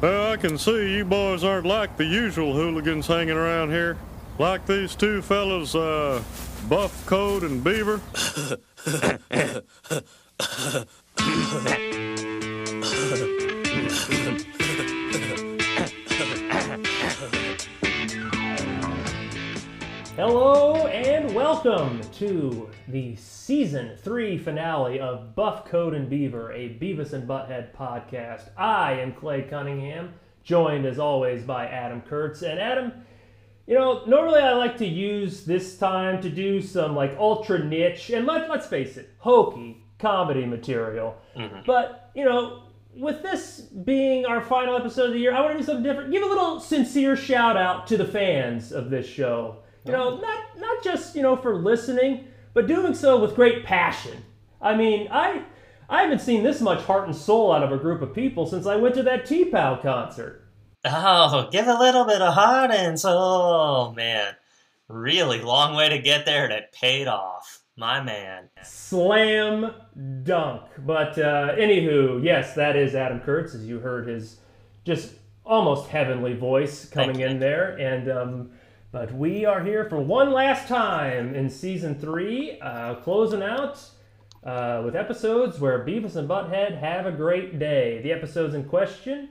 Well, I can see you boys aren't like the usual hooligans hanging around here. Like these two fellas, uh, Buff Coat and Beaver. Hello and welcome to the season three finale of Buff Coat and Beaver, a Beavis and Butthead podcast. I am Clay Cunningham, joined as always by Adam Kurtz. And Adam, you know, normally I like to use this time to do some like ultra niche and let, let's face it, hokey comedy material. Mm-hmm. But, you know, with this being our final episode of the year, I want to do something different. Give a little sincere shout out to the fans of this show. You know, not not just you know for listening, but doing so with great passion. I mean, I I haven't seen this much heart and soul out of a group of people since I went to that T-Pow concert. Oh, give a little bit of heart and soul, man. Really long way to get there, and it paid off, my man. Slam dunk. But uh, anywho, yes, that is Adam Kurtz, as you heard his just almost heavenly voice coming in there. And um, but we are here for one last time in season three, uh, closing out uh, with episodes where Beavis and Butthead have a great day. The episodes in question,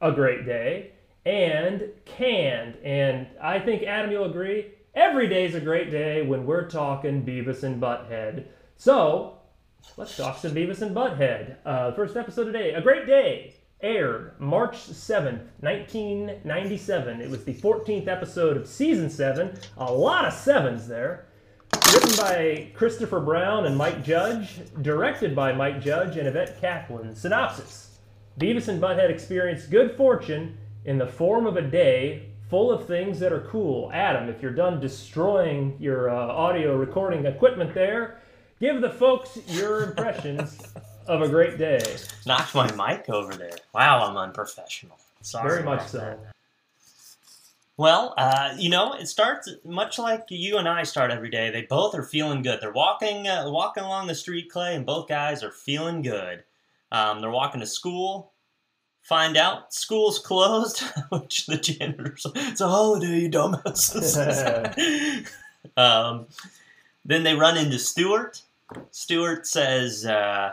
a great day, and canned. And I think Adam, you'll agree, every day's a great day when we're talking Beavis and Butthead. So let's talk some Beavis and Butthead. Uh, first episode today, a great day, aired March seventh, nineteen ninety-seven. It was the fourteenth episode of season seven. A lot of sevens there. Written by Christopher Brown and Mike Judge, directed by Mike Judge and Yvette Kaplan. Synopsis Beavis and Butthead experience good fortune in the form of a day full of things that are cool. Adam, if you're done destroying your uh, audio recording equipment there, give the folks your impressions of a great day. Knocked my mic over there. Wow, I'm unprofessional. Sorry. Very much so. that. Well, uh, you know, it starts much like you and I start every day. They both are feeling good. They're walking, uh, walking along the street, Clay, and both guys are feeling good. Um, they're walking to school. Find out school's closed, which the janitor's it's a holiday, you dumbasses. um, then they run into Stuart. Stuart says, uh,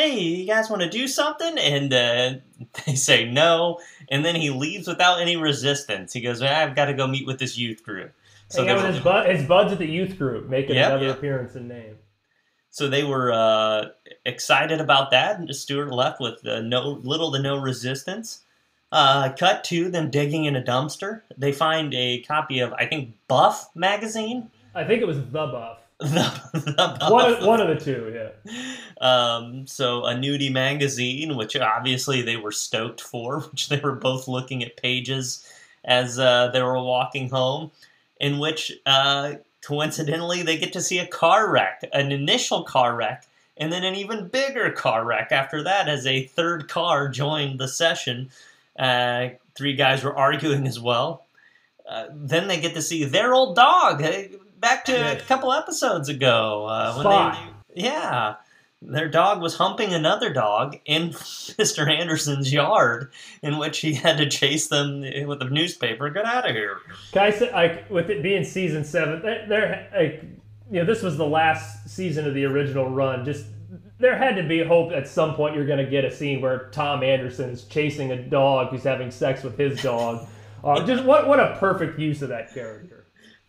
"Hey, you guys want to do something?" And uh, they say no. And then he leaves without any resistance. He goes, "I've got to go meet with this youth group." So Hang out with his, bud, his buds at the youth group, making Yep. another Yep. appearance in name. so they were uh, excited about that. And Stuart left with uh, no little to no resistance. Uh, cut to them digging in a dumpster. They find a copy of I think Buff magazine. I think it was The Buff. The, the. One of, one of the two, yeah. Um, so a nudie magazine, which obviously they were stoked for, which they were both looking at pages as uh, they were walking home, in which uh, coincidentally they get to see a car wreck, an initial car wreck, and then an even bigger car wreck after that as a third car joined the session. Uh, three guys were arguing as well. Uh, then they get to see their old dog. Hey, Back to a couple episodes ago, uh, when Spot. they, yeah, their dog was humping another dog in Mr. Anderson's yard, in which he had to chase them with a newspaper. Get out of here! Can I say, like, with it being season seven, there like, you know, this was the last season of the original run. Just there had to be hope at some point you're going to get a scene where Tom Anderson's chasing a dog who's having sex with his dog. Uh, just what what a perfect use of that character.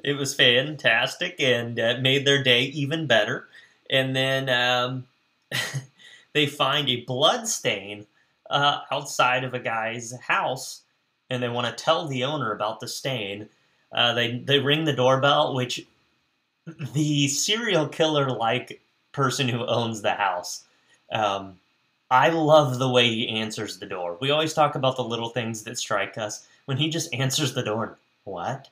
It was fantastic and uh, made their day even better. And then um, they find a blood stain uh, outside of a guy's house, and they want to tell the owner about the stain. Uh, they they ring the doorbell, which the serial killer like person who owns the house. Um, I love the way he answers the door. We always talk about the little things that strike us. When he just answers the door, what?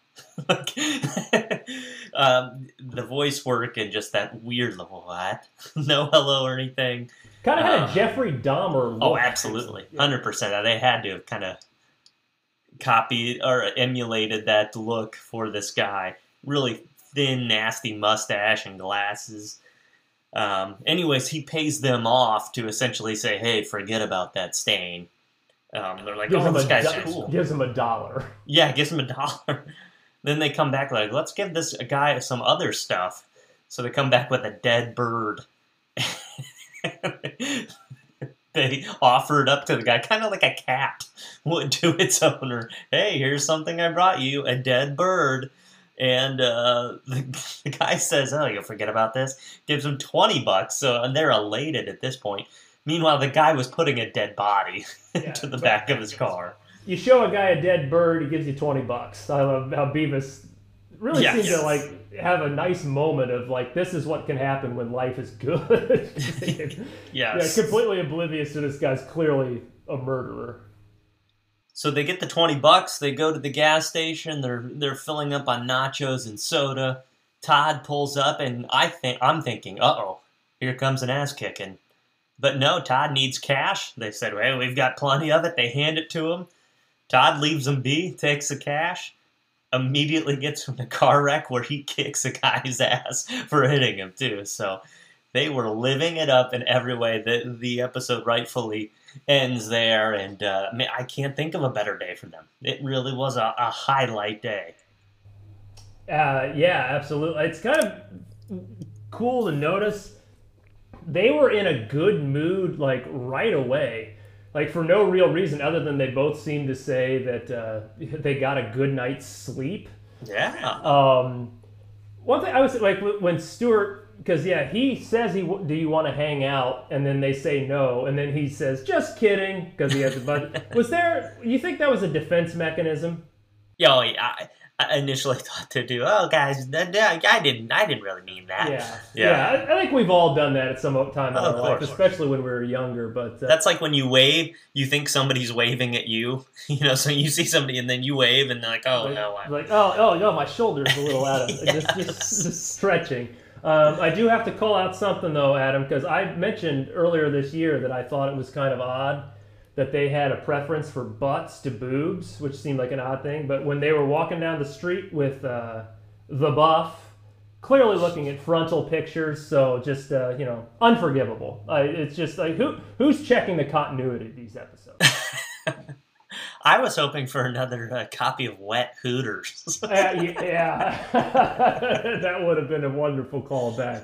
Like, um, the voice work and just that weird little what? no hello or anything. Kind of had Uh, a Jeffrey Dahmer look. Oh, absolutely, hundred percent. They had to have kind of copied or emulated that look for this guy. Really thin, nasty mustache and glasses. Um, anyways, he pays them off to essentially say, "Hey, forget about that stain." Um, they're like, Gives "Oh, this guy's do- cool." gives him a dollar. Yeah, gives him a dollar. then they come back like, "Let's give this guy some other stuff." So they come back with a dead bird. they offer it up to the guy, kind of like a cat would to its owner. Hey, here's something I brought you, a dead bird. And uh, the, the guy says, "Oh, you'll forget about this." Gives him twenty bucks. So and they're elated at this point. Meanwhile, the guy was putting a dead body Yeah, into the back of his car. You show a guy a dead bird, he gives you twenty bucks. I love how Beavis really Yes. to like have a nice moment of like, this is what can happen when life is good. yeah, Yes. completely oblivious to this guy's clearly a murderer. So they get the twenty bucks. They go to the gas station. They're they're filling up on nachos and soda. Todd pulls up, and I think I'm thinking, uh oh, here comes an ass kicking. But no, Todd needs cash. They said, well, we've got plenty of it. They hand it to him. Todd leaves him be, takes the cash, immediately gets in a car wreck where he kicks a guy's ass for hitting him too. So they were living it up in every way. The the episode rightfully ends there, and uh, I can't think of a better day for them. It really was a, a highlight day. Uh, yeah, absolutely. It's kind of cool to notice they were in a good mood like right away, like for no real reason other than they both seem to say that uh, they got a good night's sleep. Yeah, Um, one thing I was like when Stuart, because yeah, he says he do you want to hang out, and then they say no, and then he says just kidding because he has a budget. was there? You think that was a defense mechanism? yo, I, I initially thought to do. Oh, guys, I didn't. I didn't really mean that. Yeah, Yeah. yeah. I, I think we've all done that at some time in Oh, our life, especially when we were younger. But uh, That's like when you wave, you think somebody's waving at you. You know, so you see somebody and then you wave, and they're like, "Oh like, no!" I, like oh oh no, my shoulder's a little out of just, just, just stretching. Um, I do have to call out something though, Adam, because I mentioned earlier this year that I thought it was kind of odd that they had a preference for butts to boobs, which seemed like an odd thing. But when they were walking down the street with uh, the buff, clearly looking at frontal pictures, so just uh, you know, unforgivable. Uh, it's just like who who's checking the continuity of these episodes? I was hoping for another uh, copy of Wet Hooters. Uh, yeah, that would have been a wonderful callback.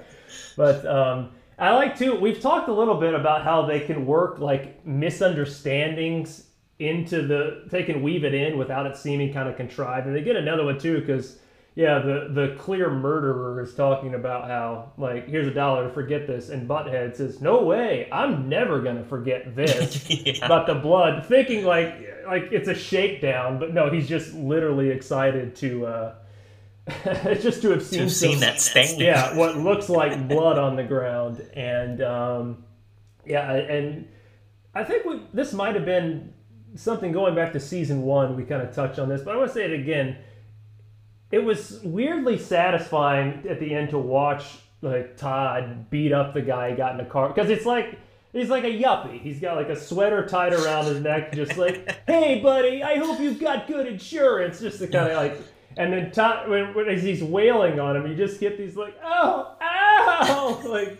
But um, I like to. We've talked a little bit about how they can work like misunderstandings into the. They can weave it in without it seeming kind of contrived, and they get another one too because. Yeah, the, the clear murderer is talking about how, like, here's a dollar to forget this, and Butthead says, No way, I'm never gonna forget this yeah. about the blood, thinking like like it's a shakedown, but no, he's just literally excited to uh just to have seen, You've some- seen that stain. yeah, what looks like blood on the ground, and um, yeah, and I think we, this might have been something going back to season one. We kind of touched on this, but I want to say it again. It was weirdly satisfying at the end to watch like Todd beat up the guy he got in the car because it's like he's like a yuppie. He's got like a sweater tied around his neck, just like, "Hey, buddy, I hope you've got good insurance." Just to kind of like, and then when, when as he's wailing on him, you just get these like, "Oh, ow!" like.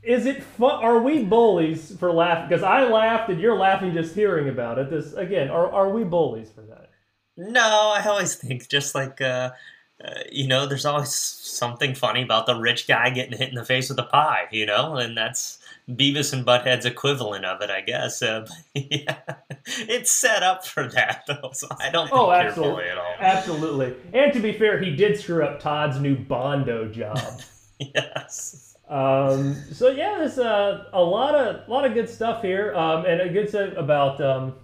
Is it fun? Are we bullies for laughing? Because I laughed and you're laughing just hearing about it. This again, are are we bullies for that? No, I always think just like uh, uh, you know, there's always something funny about the rich guy getting hit in the face with a pie, you know, and that's Beavis and Butthead's equivalent of it, I guess. Uh, yeah, it's set up for that though, so I don't think Oh, absolutely. at all. Absolutely. And to be fair, he did screw up Todd's new Bondo job. yes. Um, so yeah, there's a, a lot of lot of good stuff here, um, and a good stuff about um,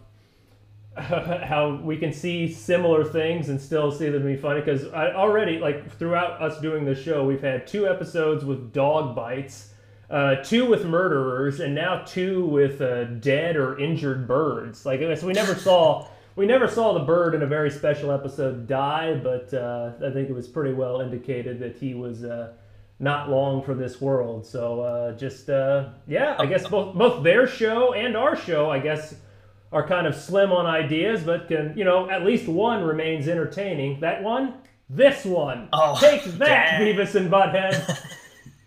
how we can see similar things and still see them be funny. Because already, like throughout us doing this show, we've had two episodes with dog bites, uh, two with murderers, and now two with uh, dead or injured birds. Like so, we never saw. We never saw the bird in a very special episode die, but uh, I think it was pretty well indicated that he was uh, not long for this world. So uh, just uh, yeah, I guess both both their show and our show, I guess, are kind of slim on ideas, but can you know at least one remains entertaining. That one, this one, Oh, take that, dang. Beavis and Butthead.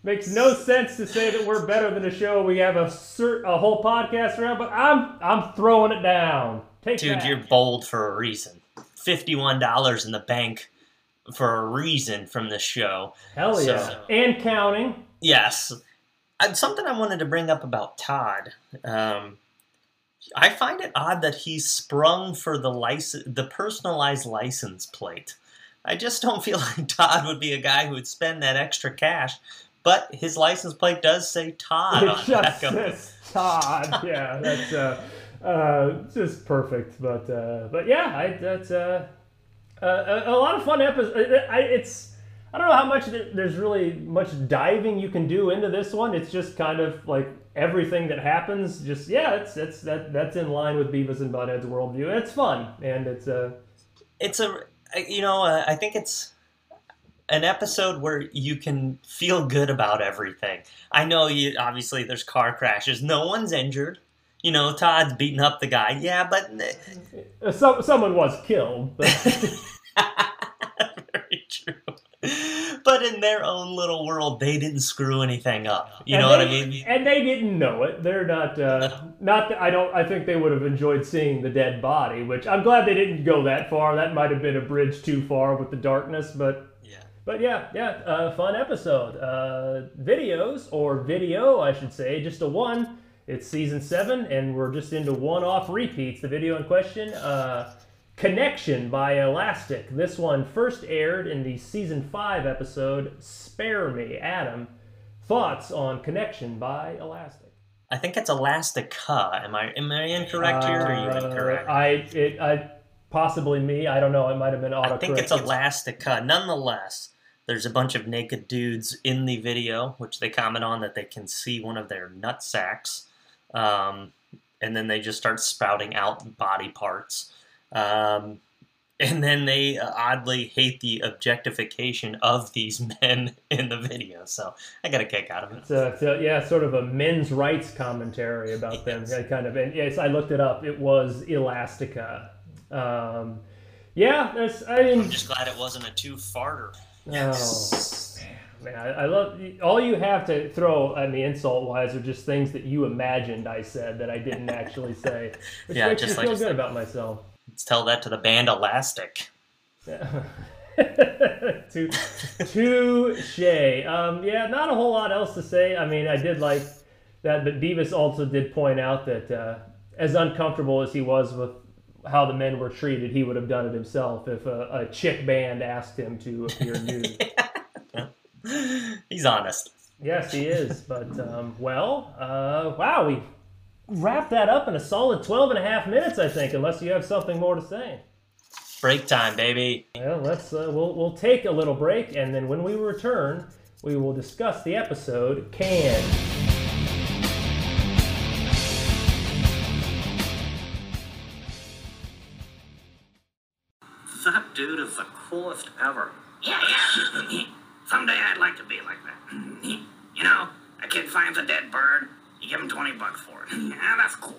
Makes no sense to say that we're better than a show we have a cert, a whole podcast around, but I'm I'm throwing it down. Take Dude, that. you're bold for a reason. Fifty-one dollars in the bank for a reason from this show. Hell yeah. So- and counting. Yes. And something I wanted to bring up about Todd. Um, I find it odd that he sprung for the license, the personalized license plate. I just don't feel like Todd would be a guy who would spend that extra cash. But his license plate does say Todd It on just back of it. says Todd. Yeah, that's uh, uh, just perfect. But uh, but yeah, I, that's uh, uh, a, a lot of fun episodes. I, it's I don't know how much there- there's really much diving you can do into this one. It's just kind of like everything that happens. Just yeah, it's it's that that's in line with Beavis and Butthead's worldview. It's fun and it's uh, it's a you know uh, i think it's an episode where you can feel good about everything i know you obviously there's car crashes no one's injured you know todd's beating up the guy yeah but uh, some someone was killed. But very true but in their own little world they didn't screw anything up you And know what i mean And they didn't know it. They're not. Uh, not. That I don't. I think they would have enjoyed seeing the dead body. Which I'm glad they didn't go that far. That might have been a bridge too far with the darkness. But but yeah, yeah. Uh, fun episode. Uh, videos or video, I should say, just a one. It's season seven, and we're just into one-off repeats. The video in question. Uh, Connection by Elastic. This one first aired in the season 5 episode Spare Me. Adam, thoughts on Connection by Elastic? i think it's elastica am i am i incorrect here or are you Uh, incorrect I, it, I, possibly me. I don't know. It might have been autocorrect. I think it's Elastica. Nonetheless, there's a bunch of naked dudes in the video, which they comment on that they can see one of their nut sacks, um, and then they just start spouting out body parts. Um, and then they uh, oddly hate the objectification of these men in the video. So I got a kick out of it. So, a- yeah, sort of a men's rights commentary about them. Yes. Kind of. And yes, I looked it up. It was Elastica. Um, yeah, there's. I mean, I'm just glad it wasn't a two farter. Oh, man, I, I love all you have to throw at me insult wise are just things that you imagined I said that I didn't actually say, which Yeah, makes me just like- feel good about myself. Let's tell that to the band Elastic. Too, touche. Um, yeah, not a whole lot else to say. I mean, I did like that, but Beavis also did point out that uh, as uncomfortable as he was with how the men were treated, he would have done it himself if a, a chick band asked him to appear nude. He's honest. Yes, he is. But, um, well, uh, wow, we wrapped that up in a solid 12 and a half minutes, I think, unless you have something more to say. Break time, baby. Well, let's, uh, we'll, we'll take a little break, and then when we return, we will discuss the episode Can. Ever. Yeah, yeah. Someday I'd like to be like that. You know, a kid finds a dead bird, you give him 20 bucks for it. Yeah, that's cool.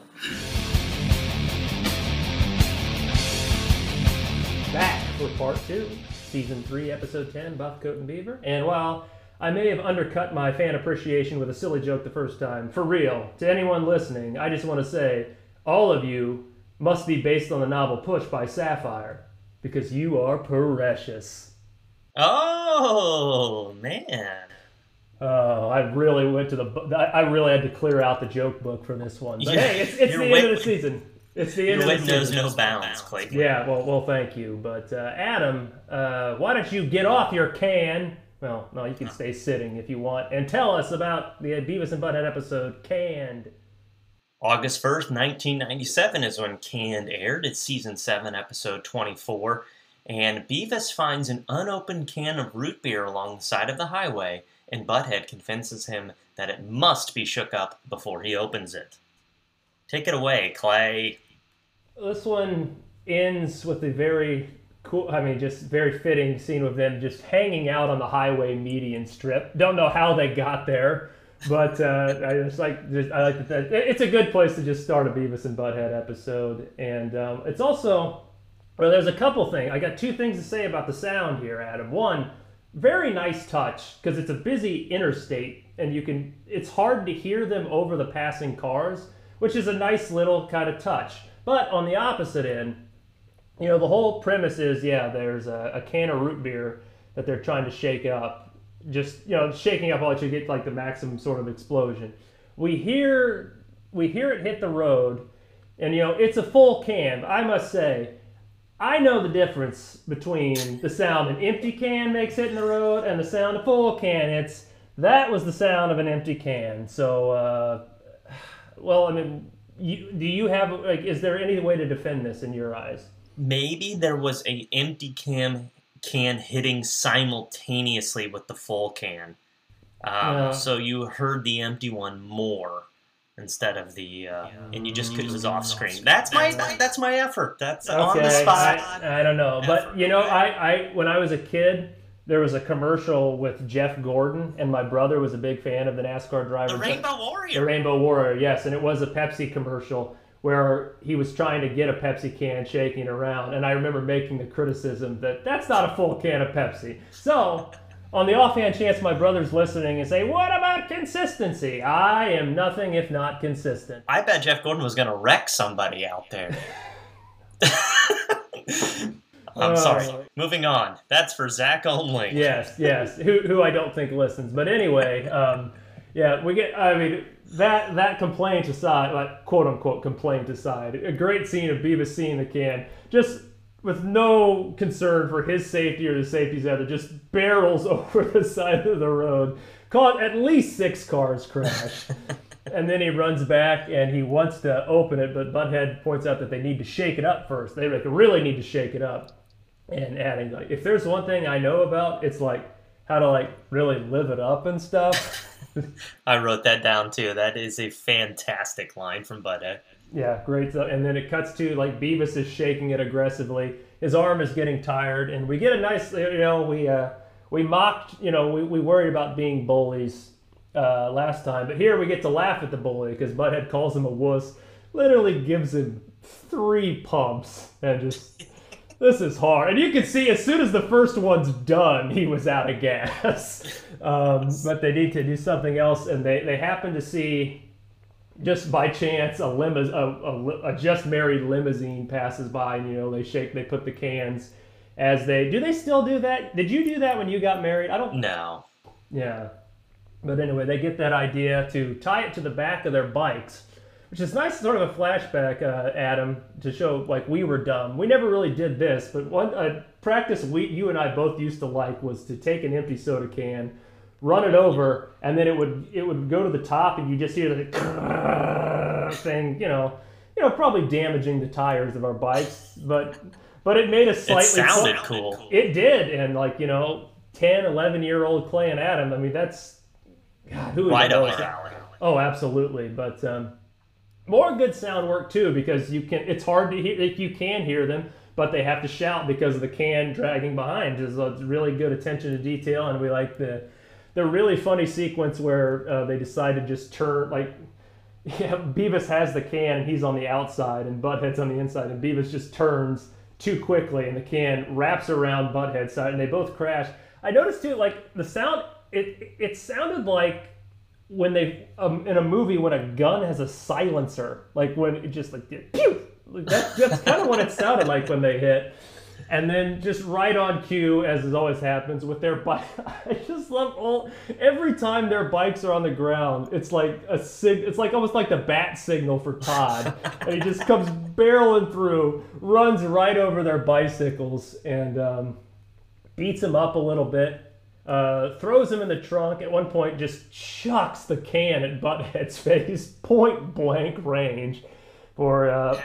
Back for part two, season three, episode 10, Buff Coat and Beaver. And while I may have undercut my fan appreciation with a silly joke the first time, for real, to anyone listening, I just want to say all of you must be based on the novel Push by Sapphire, because you are precious. Oh man. Oh, I really went to the. I really had to clear out the joke book for this one. But Yeah, hey, it's, it's the end of the season. It's the end Your of the season. no bounds, Clayton. Yeah, well, well, thank you. But uh, Adam, uh, why don't you get off your can? Well, no, you can stay sitting if you want, and tell us about the Beavis and Butthead episode Canned. August 1st, 1997 is when Canned aired. It's season 7, episode 24. And Beavis finds an unopened can of root beer along the side of the highway, and Butthead convinces him that it must be shook up before he opens it. Take it away, Clay. This one ends with a very cool, I mean, just very fitting scene of them just hanging out on the highway median strip. Don't know how they got there, but uh, I just like, just, I like that. It's a good place to just start a Beavis and Butthead episode, and um, it's also, well, there's a couple things. I got two things to say about the sound here, Adam. One, very nice touch because it's a busy interstate and you can it's hard to hear them over the passing cars which is a nice little kind of touch but on the opposite end you know the whole premise is yeah there's a, a can of root beer that they're trying to shake up just you know shaking up all that you get like the maximum sort of explosion we hear we hear it hit the road and you know it's a full can i must say I know the difference between the sound an empty can makes hitting the road and the sound a full can. It's that was the sound of an empty can. So, uh, well, I mean, you, do you have like? Is there any way to defend this in your eyes? Maybe there was a empty can can hitting simultaneously with the full can, uh, Yeah. so you heard the empty one more instead of the, uh, and you just could it was off screen. That's my that's my effort. That's on the spot. I, I don't know, but you know, I, I when I was a kid, there was a commercial with Jeff Gordon, and my brother was a big fan of the NASCAR driver. the Rainbow Warrior. The Rainbow Warrior, yes, and it was a Pepsi commercial where he was trying to get a Pepsi can shaking around, and I remember making the criticism that that's not a full can of Pepsi. So, on the offhand chance my brother's listening and say, "What about consistency?" I am nothing if not consistent. I bet Jeff Gordon was going to wreck somebody out there. I'm Oh. sorry. Moving on. That's for Zach only. Yes, yes. Who, who I don't think listens, but anyway, um, yeah, we get. I mean, that that complaint aside, like quote unquote complaint aside, a great scene of Beavis seeing the can, just with no concern for his safety or the safety's other, just barrels over the side of the road, caught at least six cars crash. And then he runs back and he wants to open it, but Butthead points out that they need to shake it up first. They like, really need to shake it up. And adding like, if there's one thing I know about, it's like how to like really live it up and stuff. I wrote that down too. That is a fantastic line from Butthead. yeah, great. And then it cuts to like Beavis is shaking it aggressively. His arm is getting tired, and we get a nice, you know, we uh, we mocked, you know, we, we worried about being bullies uh, last time, but here we get to laugh at the bully because Butthead calls him a wuss, literally gives him three pumps, and just this is hard. And you can see as soon as the first one's done, he was out of gas. um, but they need to do something else, and they, they happen to see, just by chance, a, limous- a, a, a just married limousine passes by, and you know they shake, they put the cans as they do. They still do that? Did you do that when you got married? I don't. No. Yeah. But anyway, they get that idea to tie it to the back of their bikes, which is nice, sort of a flashback, uh, Adam, to show like we were dumb. We never really did this, but one uh, practice we, you and I both used to like was to take an empty soda can, run it over, and then it would it would go to the top, and you just hear the thing, you know, you know, probably damaging the tires of our bikes, but but it made us It slightly. sounded cool. It did, and like you know, 10, 11 year old Clay and Adam. I mean, that's God, who would Right know up that? our alley. Oh, absolutely. But um, more good sound work too, because you can. It's hard to hear. Like, you can hear them, but they have to shout because of the can dragging behind. is a really good attention to detail, and we like the the really funny sequence where uh, they decide to just turn like. Yeah, Beavis has the can and he's on the outside and Butthead's on the inside and Beavis just turns too quickly and the can wraps around Butthead's side and they both crash. I noticed too, like the sound, it it sounded like when they um, in a movie when a gun has a silencer, like when it just like did pew. Like, That, that's kind of what it sounded like when they hit. And then just right on cue, as is always happens with their bike. I just love all every time their bikes are on the ground. It's like a sig. It's like almost like the bat signal for Todd, and he just comes barreling through, runs right over their bicycles, and um, beats him up a little bit. Uh, throws him in the trunk. At one point, just chucks the can at Butthead's face, point blank range. For uh,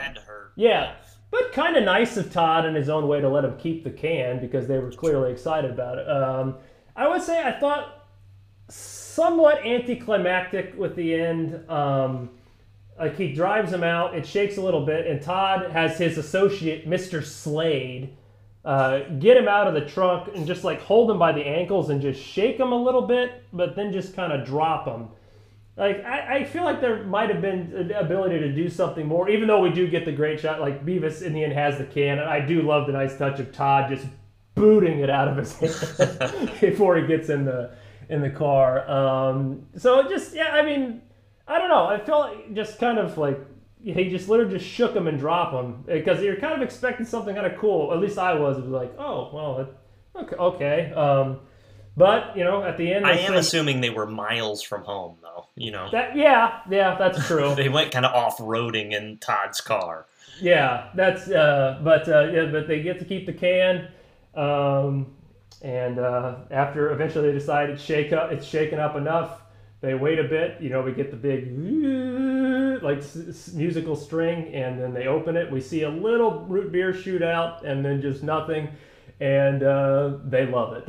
yeah, but kind of nice of Todd in his own way to let him keep the can because they were clearly excited about it. Um, I would say I thought somewhat anticlimactic with the end. Um, like he drives him out, it shakes a little bit, and Todd has his associate, Mr. Slade, uh, get him out of the trunk and just like hold him by the ankles and just shake him a little bit, but then just kind of drop him. Like I, I feel like there might have been the ability to do something more, even though we do get the great shot. Like Beavis in the end has the can, and I do love the nice touch of Todd just booting it out of his hand before he gets in the in the car. Um, so just yeah, I mean, I don't know. I felt just kind of like he just literally just shook him and dropped him because you're kind of expecting something kind of cool. At least I was. It was like, oh well, okay, okay. Um, but you know, at the end, I am say- assuming they were miles from home, though. You know, that yeah, yeah, that's true. they went kind of off roading in Todd's car. Yeah, that's uh, but uh, yeah, but they get to keep the can, um, and uh, after eventually they decide it's shake up, it's shaken up enough. They wait a bit, you know, we get the big like musical string, and then they open it. We see a little root beer shoot out, and then just nothing, and uh, they love it.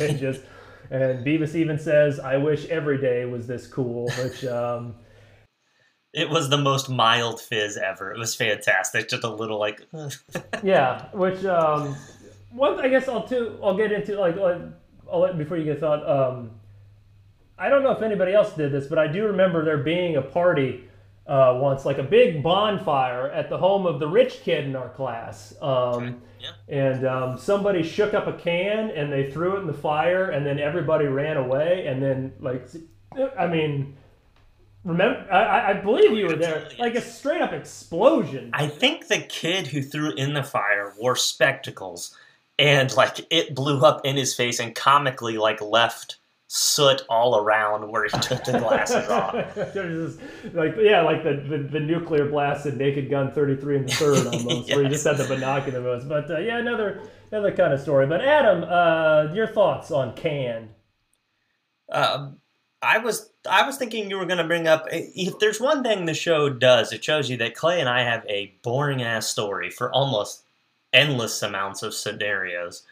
and just and Beavis even says, "I wish every day was this cool," which. Um, It was the most mild fizz ever. It was fantastic. Just a little like, Yeah, which um, one I guess I'll too I'll get into like, like I'll let before you get thought. Um, I don't know if anybody else did this, but I do remember there being a party uh, once, like a big bonfire at the home of the rich kid in our class. Um, yeah. and um, somebody shook up a can and they threw it in the fire, and then everybody ran away. And then like, I mean. Remember, I, I- I believe you were there. Like a straight up explosion. I think the kid who threw in the fire wore spectacles, and like it blew up in his face and comically like left soot all around where he took the glasses off. There's this, like yeah, like the, the, the nuclear blast in Naked Gun 33 and the third almost, where you just had the binoculars. But uh, yeah, another another kind of story. But Adam, uh, your thoughts on Can? Um, I was I was thinking you were going to bring up if there's one thing the show does, it shows you that Clay and I have a boring ass story for almost endless amounts of scenarios.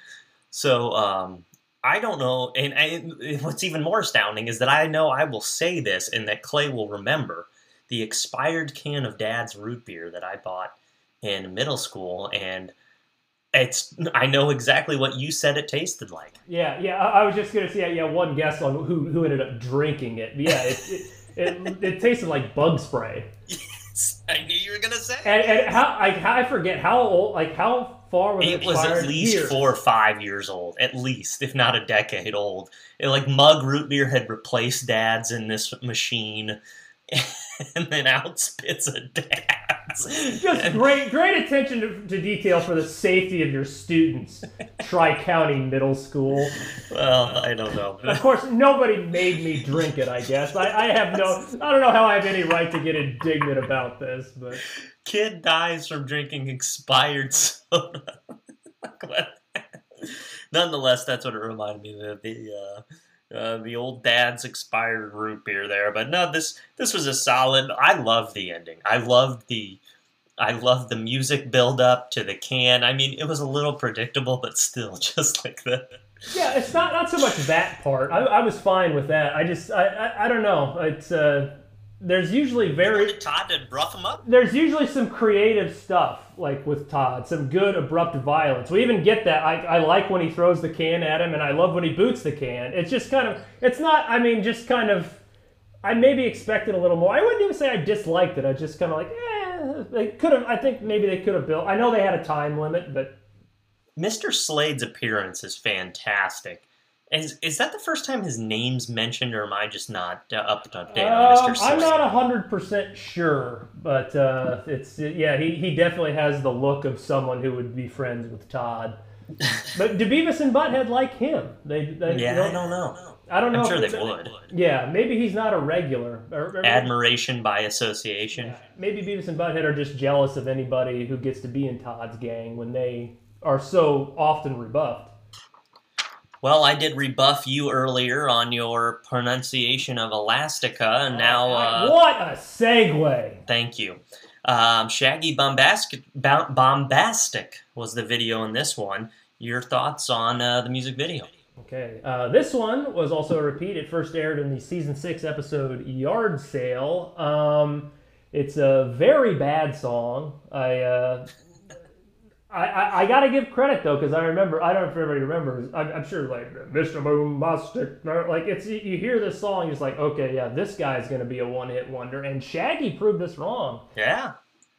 So um, I don't know, and I, what's even more astounding is that I know I will say this and that Clay will remember the expired can of Dad's root beer that I bought in middle school, and it's I know exactly what you said it tasted like. Yeah, yeah. I, I was just gonna say yeah, one guess on who who ended up drinking it. Yeah, it it, it, it tasted like bug spray. I say. And, and how like how, I forget how old like how far was it? It was at least Years. four or five years old, at least, if not a decade old. It, like Mug Root Beer had replaced Dad's in this machine, and then out spits a Dad's. Just great, great attention to, to detail for the safety of your students. Tri County Middle School. well, I don't know. Of course, nobody made me drink it. I guess I, I have no. I don't know how I have any right to get indignant about this, but Kid dies from drinking expired soda. Nonetheless, that's what it reminded me of the uh, uh, the old dad's expired root beer there. But no, this this was a solid. I love the ending. I loved the I loved the music build up to the can. I mean, it was a little predictable, but still, just like the yeah, it's not not so much that part. I, I was fine with that. I just I I, I don't know. It's uh, there's usually very Todd to rough him up. there's usually some creative stuff like with Todd, some good abrupt violence. We even get that. I, I like when he throws the can at him, and I love when he boots the can. It's just kind of, it's not. I mean, just kind of. I maybe expected a little more. I wouldn't even say I disliked it. I just kind of like, eh. They could have. I think maybe they could have built. I know they had a time limit, but Mr. Slade's appearance is fantastic. Is, is that the first time his name's mentioned, or am I just not uh, up to date on Um, Mr. Slade? I'm not hundred percent sure, but uh, it's yeah, he, he definitely has the look of someone who would be friends with Todd. but do Beavis and Butthead like him? They, they Yeah, I don't know. I don't know. I'm sure they would. Yeah, maybe he's not a regular. Or, or- Admiration by association. yeah, maybe Beavis and Butthead are just jealous of anybody who gets to be in Todd's gang when they are so often rebuffed. Well, I did rebuff you earlier on your pronunciation of Elastica, and now, uh, what a segue! thank you. Um, Shaggy Bombastic, Bombastic was the video in this one. Your thoughts on uh, the music video? Okay, uh, this one was also a repeat. It first aired in the season six episode "Yard Sale." Um, it's a very bad song. I, uh, I, I, I gotta give credit though because I remember. I don't know if everybody remembers. I'm, I'm sure like Mr. Boombastic. Like it's you you hear this song, you're like, okay, yeah, this guy's gonna be a one hit wonder. And Shaggy proved us wrong. Yeah.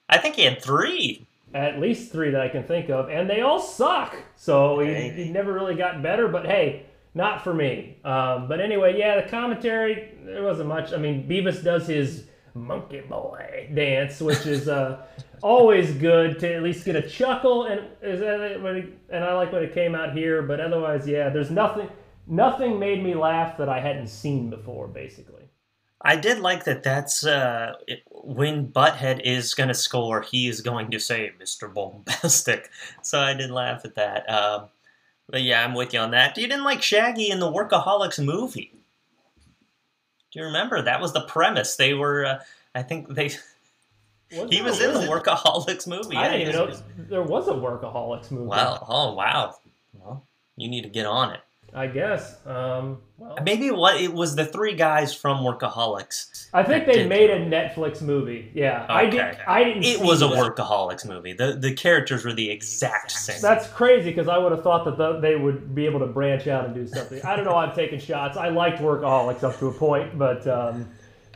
I think he had three at least three that I can think of, and they all suck. So he, he never really got better. But hey, not for me. Um, but anyway, yeah, the commentary there wasn't much. I mean, Beavis does his monkey boy dance, which is uh, always good to at least get a chuckle, and is and I like when it came out here. But otherwise, yeah, there's nothing. Nothing made me laugh that I hadn't seen before, basically. I did like that. That's uh, it, when Butthead is going to score, he is going to say Mr. Bombastic. So I did laugh at that. Um, but yeah, I'm with you on that. You didn't like Shaggy in the Workaholics movie. Do you remember? That was the premise. They were, uh, I think they. Was He was in the Workaholics movie. I didn't even know there was a Workaholics movie. Wow. Oh, wow. Well, you need to get on it. I guess. Um, well, Maybe what it was the three guys from Workaholics. I think they made a Netflix movie. Yeah, I did. I didn't. It see was a that. Workaholics movie. The the characters were the exact same. That's crazy because I would have thought that the, they would be able to branch out and do something. I don't know. I'm taking shots. I liked Workaholics up to a point, but um,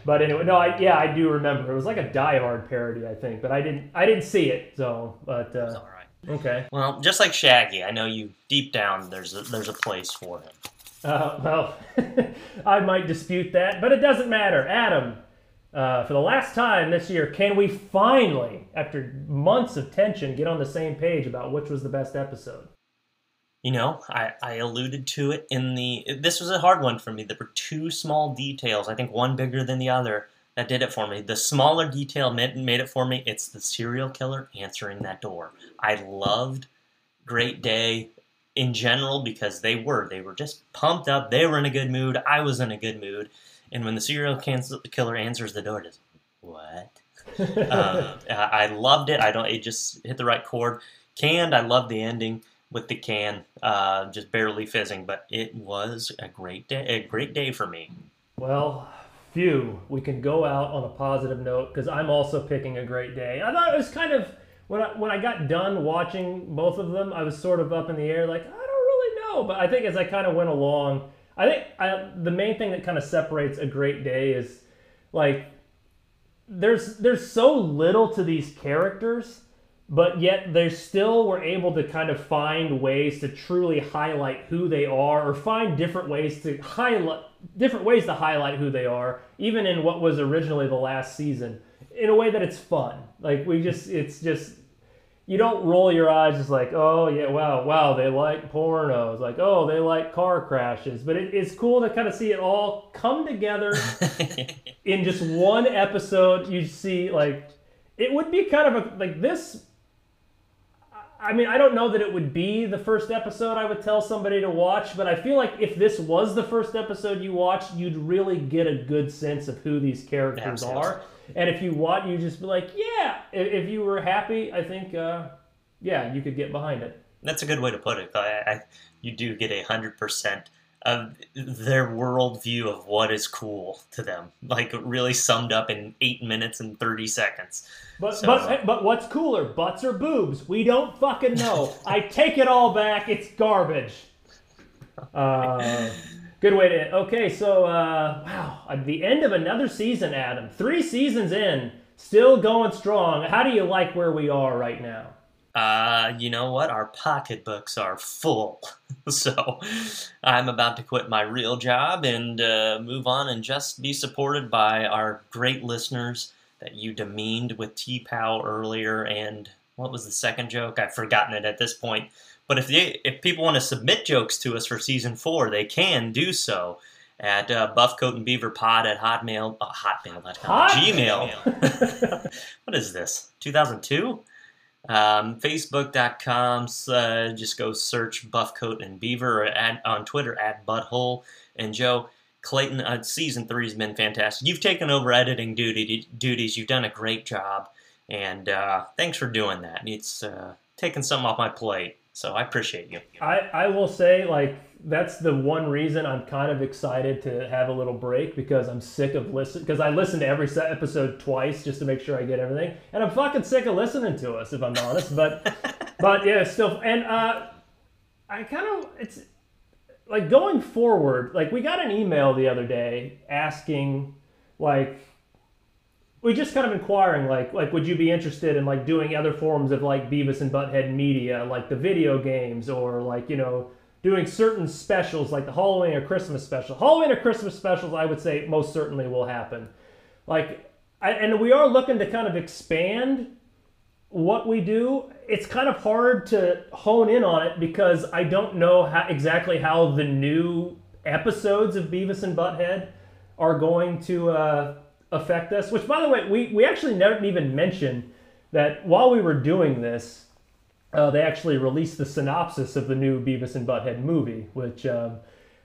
but anyway, no. I yeah, I do remember. It was like a Die Hard parody, I think, but I didn't. I didn't see it. So, but uh, All right. Okay. Well, just like Shaggy, I know you deep down there's a, there's a place for him. Uh, well, I might dispute that, but it doesn't matter. Adam, uh, for the last time this year, can we finally, after months of tension, get on the same page about which was the best episode? You know, I, I alluded to it in the. This was a hard one for me. There were two small details, I think one bigger than the other, that did it for me. The smaller detail made, made it for me. It's the serial killer answering that door. I loved Great Day in general because they were. They were just pumped up. They were in a good mood. I was in a good mood. And when the serial cancel, killer answers the door, just, what? uh, I I loved it. I don't. It just hit the right chord. Canned. I loved the ending with the can uh, just barely fizzing, but it was a great day. A great day for me. Well, phew, we can go out on a positive note because I'm also picking a great day. I thought it was kind of when I when I got done watching both of them, I was sort of up in the air, like I don't really know. But I think as I kind of went along, I think I, the main thing that kind of separates a great day is like there's there's so little to these characters but yet they still were able to kind of find ways to truly highlight who they are or find different ways to highlight different ways to highlight who they are even in what was originally the last season in a way that it's fun. Like we just it's just you don't roll your eyes just like oh yeah wow wow they like pornos like oh they like car crashes. But it, it's cool to kind of see it all come together in just one episode. You see like it would be kind of a like this I mean, I don't know that it would be the first episode I would tell somebody to watch, but I feel like if this was the first episode you watched, you'd really get a good sense of who these characters Absolutely. are. And if you watch, you just be like, yeah. If, if you were happy, I think, uh, yeah, you could get behind it. That's a good way to put it. I, I, you do get a hundred percent of their worldview of what is cool to them, like really summed up in eight minutes and thirty seconds. But So- but but what's cooler, butts or boobs? We don't fucking know. I take it all back. It's garbage. Uh, good way to. Okay, so uh, wow, at the end of another season, Adam. Three seasons in, still going strong. How do you like where we are right now? Uh, you know what? Our pocketbooks are full. so I'm about to quit my real job and uh, move on and just be supported by our great listeners that you demeaned with T Pow earlier. And what was the second joke? I've forgotten it at this point. But if they, if people want to submit jokes to us for season four, they can do so at uh, Buffcoat and Beaver Pod at Hotmail, uh, Hotmail.com, Hotmail. Gmail. what is this? 2002? Um, Facebook.com, uh, just go search Buffcoat and Beaver or on Twitter at Butthole. And Joe, Clayton, uh, season three has been fantastic. You've taken over editing duty, duties. You've done a great job. And uh, thanks for doing that. It's uh, taking some off my plate. So I appreciate you. I, I will say like that's the one reason I'm kind of excited to have a little break because I'm sick of listen because I listen to every episode twice just to make sure I get everything and I'm fucking sick of listening to us if I'm honest but but yeah still and uh I kind of it's like going forward like we got an email the other day asking like we just kind of inquiring like like would you be interested in like doing other forms of like Beavis and Butthead media like the video games or like you know doing certain specials like the Halloween or Christmas special. Halloween or Christmas specials I would say most certainly will happen. Like I, and we are looking to kind of expand what we do. It's kind of hard to hone in on it because I don't know how, exactly how the new episodes of Beavis and Butthead are going to uh, affect us. Which, by the way, we, we actually never even mentioned that while we were doing this, uh, they actually released the synopsis of the new Beavis and Butthead movie, which, um,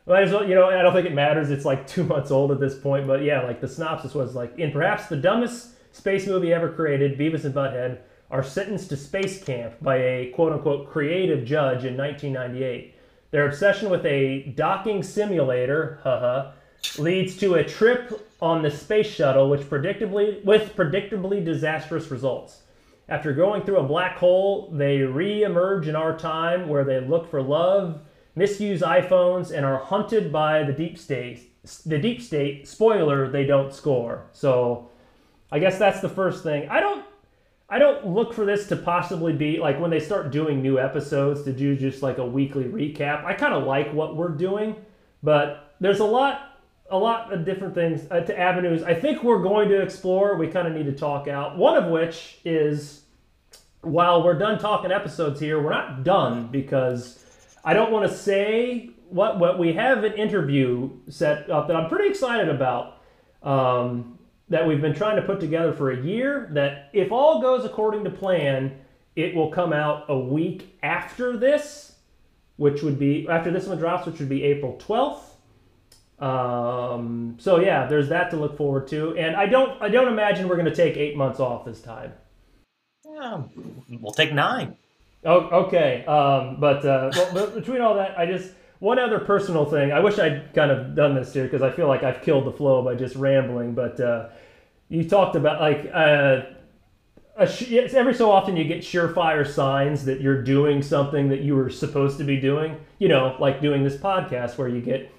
might as well, you know, I don't think it matters. It's like two months old at this point, but yeah, like the synopsis was like, in perhaps the dumbest space movie ever created, Beavis and Butthead are sentenced to space camp by a quote unquote creative judge in 1998. Their obsession with a docking simulator, haha, leads to a trip on the space shuttle, which predictably with predictably disastrous results. After going through a black hole, they re-emerge in our time, where they look for love, misuse iPhones, and are hunted by the deep state. The deep state. Spoiler: they don't score. So, I guess that's the first thing. I don't. I don't look for this to possibly be like when they start doing new episodes to do just like a weekly recap. I kind of like what we're doing, but there's a lot a lot of different things uh, to avenues I think we're going to explore. We kind of need to talk out. One of which is while we're done talking episodes here, we're not done because I don't want to say what what we have an interview set up that I'm pretty excited about. Um, that we've been trying to put together for a year. That if all goes according to plan, it will come out a week after this, which would be after this one drops, which would be April 12th. Um, so yeah, there's that to look forward to, and I don't I don't imagine we're going to take eight months off this time. Yeah, we'll take nine. Oh, okay. Um, but, uh, well, but between all that, I just one other personal thing. I wish I'd kind of done this here because I feel like I've killed the flow by just rambling. But uh, you talked about like uh, sh- every so often you get surefire signs that you're doing something that you were supposed to be doing. You know, like doing this podcast where you get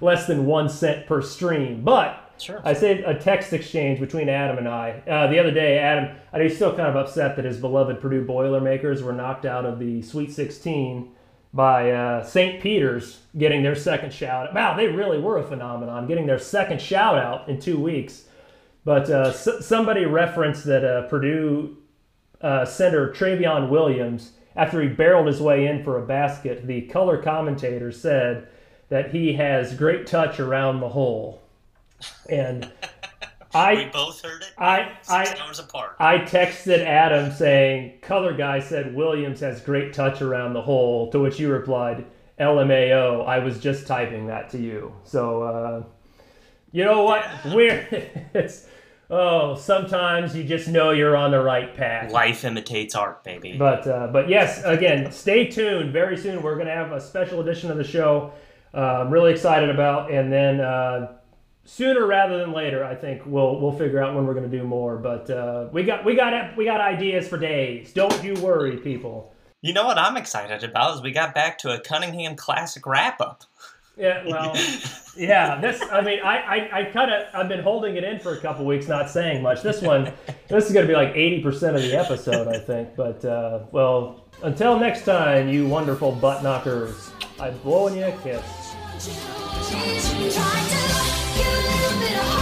less than one cent per stream. But Sure. I said a text exchange between Adam and I. Uh, the other day, Adam, I he's still kind of upset that his beloved Purdue Boilermakers were knocked out of the Sweet 16 by uh, St. Peter's getting their second shout. out. Wow, they really were a phenomenon, getting their second shout out in two weeks. But uh, s- somebody referenced that uh, Purdue uh, center Trevion Williams, after he barreled his way in for a basket, the color commentator said that he has great touch around the hole. And we I, both heard it. I, I, hours apart. I texted Adam saying, Color guy said Williams has great touch around the hole, to which you replied, LMAO, I was just typing that to you. So, uh, you know what? We're, it's, oh, sometimes you just know you're on the right path. Life imitates art, baby. But uh, but yes, again, stay tuned. Very soon, we're going to have a special edition of the show. Uh, I'm really excited about, and then uh, sooner rather than later, I think we'll we'll figure out when we're going to do more. But uh, we got we got we got ideas for days. Don't you worry, people. you know what I'm excited about is we got back to a Cunningham Classic wrap up. Yeah, well, yeah. This, I mean, I, I, I kind of, I've been holding it in for a couple weeks, not saying much. This one, this is going to be like eighty percent of the episode, I think. But uh, well, until next time, you wonderful butt knockers, I'm blowing you a kiss. Try to, you little bit of